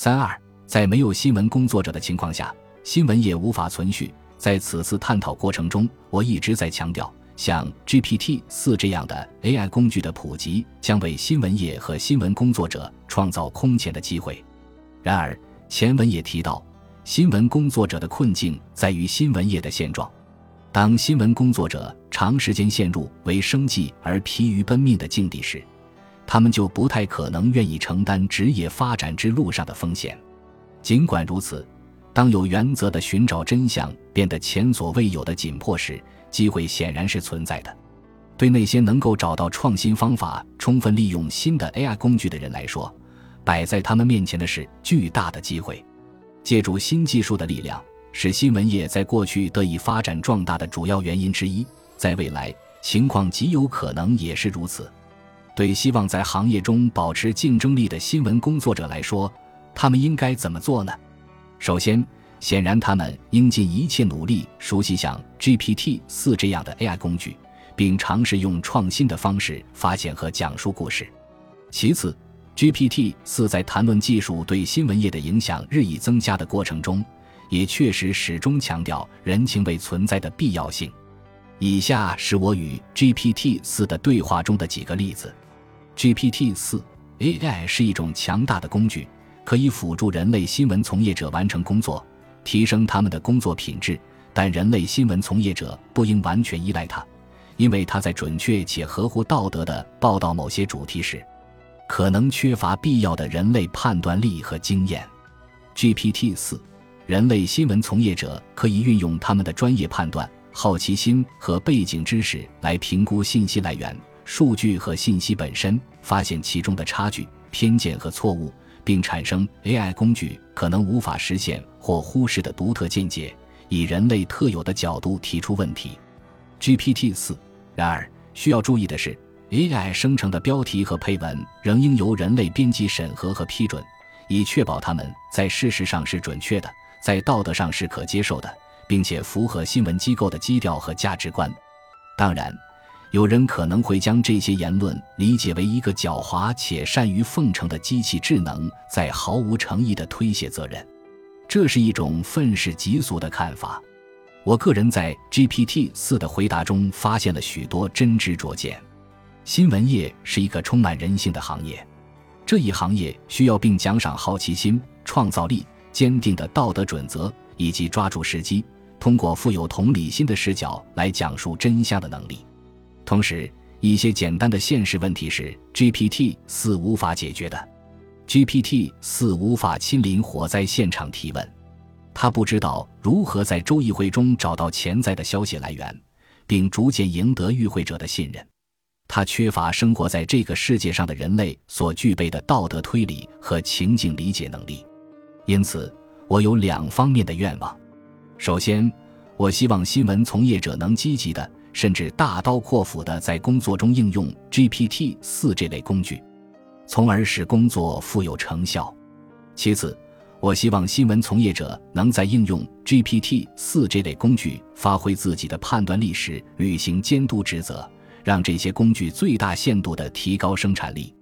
三二，在没有新闻工作者的情况下，新闻业无法存续。在此次探讨过程中，我一直在强调，像 GPT 四这样的 AI 工具的普及，将为新闻业和新闻工作者创造空前的机会。然而，前文也提到，新闻工作者的困境在于新闻业的现状。当新闻工作者长时间陷入为生计而疲于奔命的境地时，他们就不太可能愿意承担职业发展之路上的风险。尽管如此，当有原则的寻找真相变得前所未有的紧迫时，机会显然是存在的。对那些能够找到创新方法、充分利用新的 AI 工具的人来说，摆在他们面前的是巨大的机会。借助新技术的力量，使新闻业在过去得以发展壮大的主要原因之一。在未来，情况极有可能也是如此。对希望在行业中保持竞争力的新闻工作者来说，他们应该怎么做呢？首先，显然他们应尽一切努力熟悉像 GPT 四这样的 AI 工具，并尝试用创新的方式发现和讲述故事。其次，GPT 四在谈论技术对新闻业的影响日益增加的过程中，也确实始终强调人情味存在的必要性。以下是我与 GPT 四的对话中的几个例子。GPT 四 AI 是一种强大的工具，可以辅助人类新闻从业者完成工作，提升他们的工作品质。但人类新闻从业者不应完全依赖它，因为它在准确且合乎道德的报道某些主题时，可能缺乏必要的人类判断力和经验。GPT 四人类新闻从业者可以运用他们的专业判断、好奇心和背景知识来评估信息来源。数据和信息本身，发现其中的差距、偏见和错误，并产生 AI 工具可能无法实现或忽视的独特见解，以人类特有的角度提出问题。GPT 四。然而，需要注意的是，AI 生成的标题和配文仍应由人类编辑审核和批准，以确保它们在事实上是准确的，在道德上是可接受的，并且符合新闻机构的基调和价值观。当然。有人可能会将这些言论理解为一个狡猾且善于奉承的机器智能在毫无诚意地推卸责任，这是一种愤世嫉俗的看法。我个人在 GPT 四的回答中发现了许多真知灼见。新闻业是一个充满人性的行业，这一行业需要并奖赏好奇心、创造力、坚定的道德准则以及抓住时机，通过富有同理心的视角来讲述真相的能力。同时，一些简单的现实问题是 GPT 四无法解决的。GPT 四无法亲临火灾现场提问，他不知道如何在州议会中找到潜在的消息来源，并逐渐赢得与会者的信任。他缺乏生活在这个世界上的人类所具备的道德推理和情境理解能力。因此，我有两方面的愿望：首先，我希望新闻从业者能积极的。甚至大刀阔斧地在工作中应用 GPT 四这类工具，从而使工作富有成效。其次，我希望新闻从业者能在应用 GPT 四这类工具发挥自己的判断力时，履行监督职责，让这些工具最大限度地提高生产力。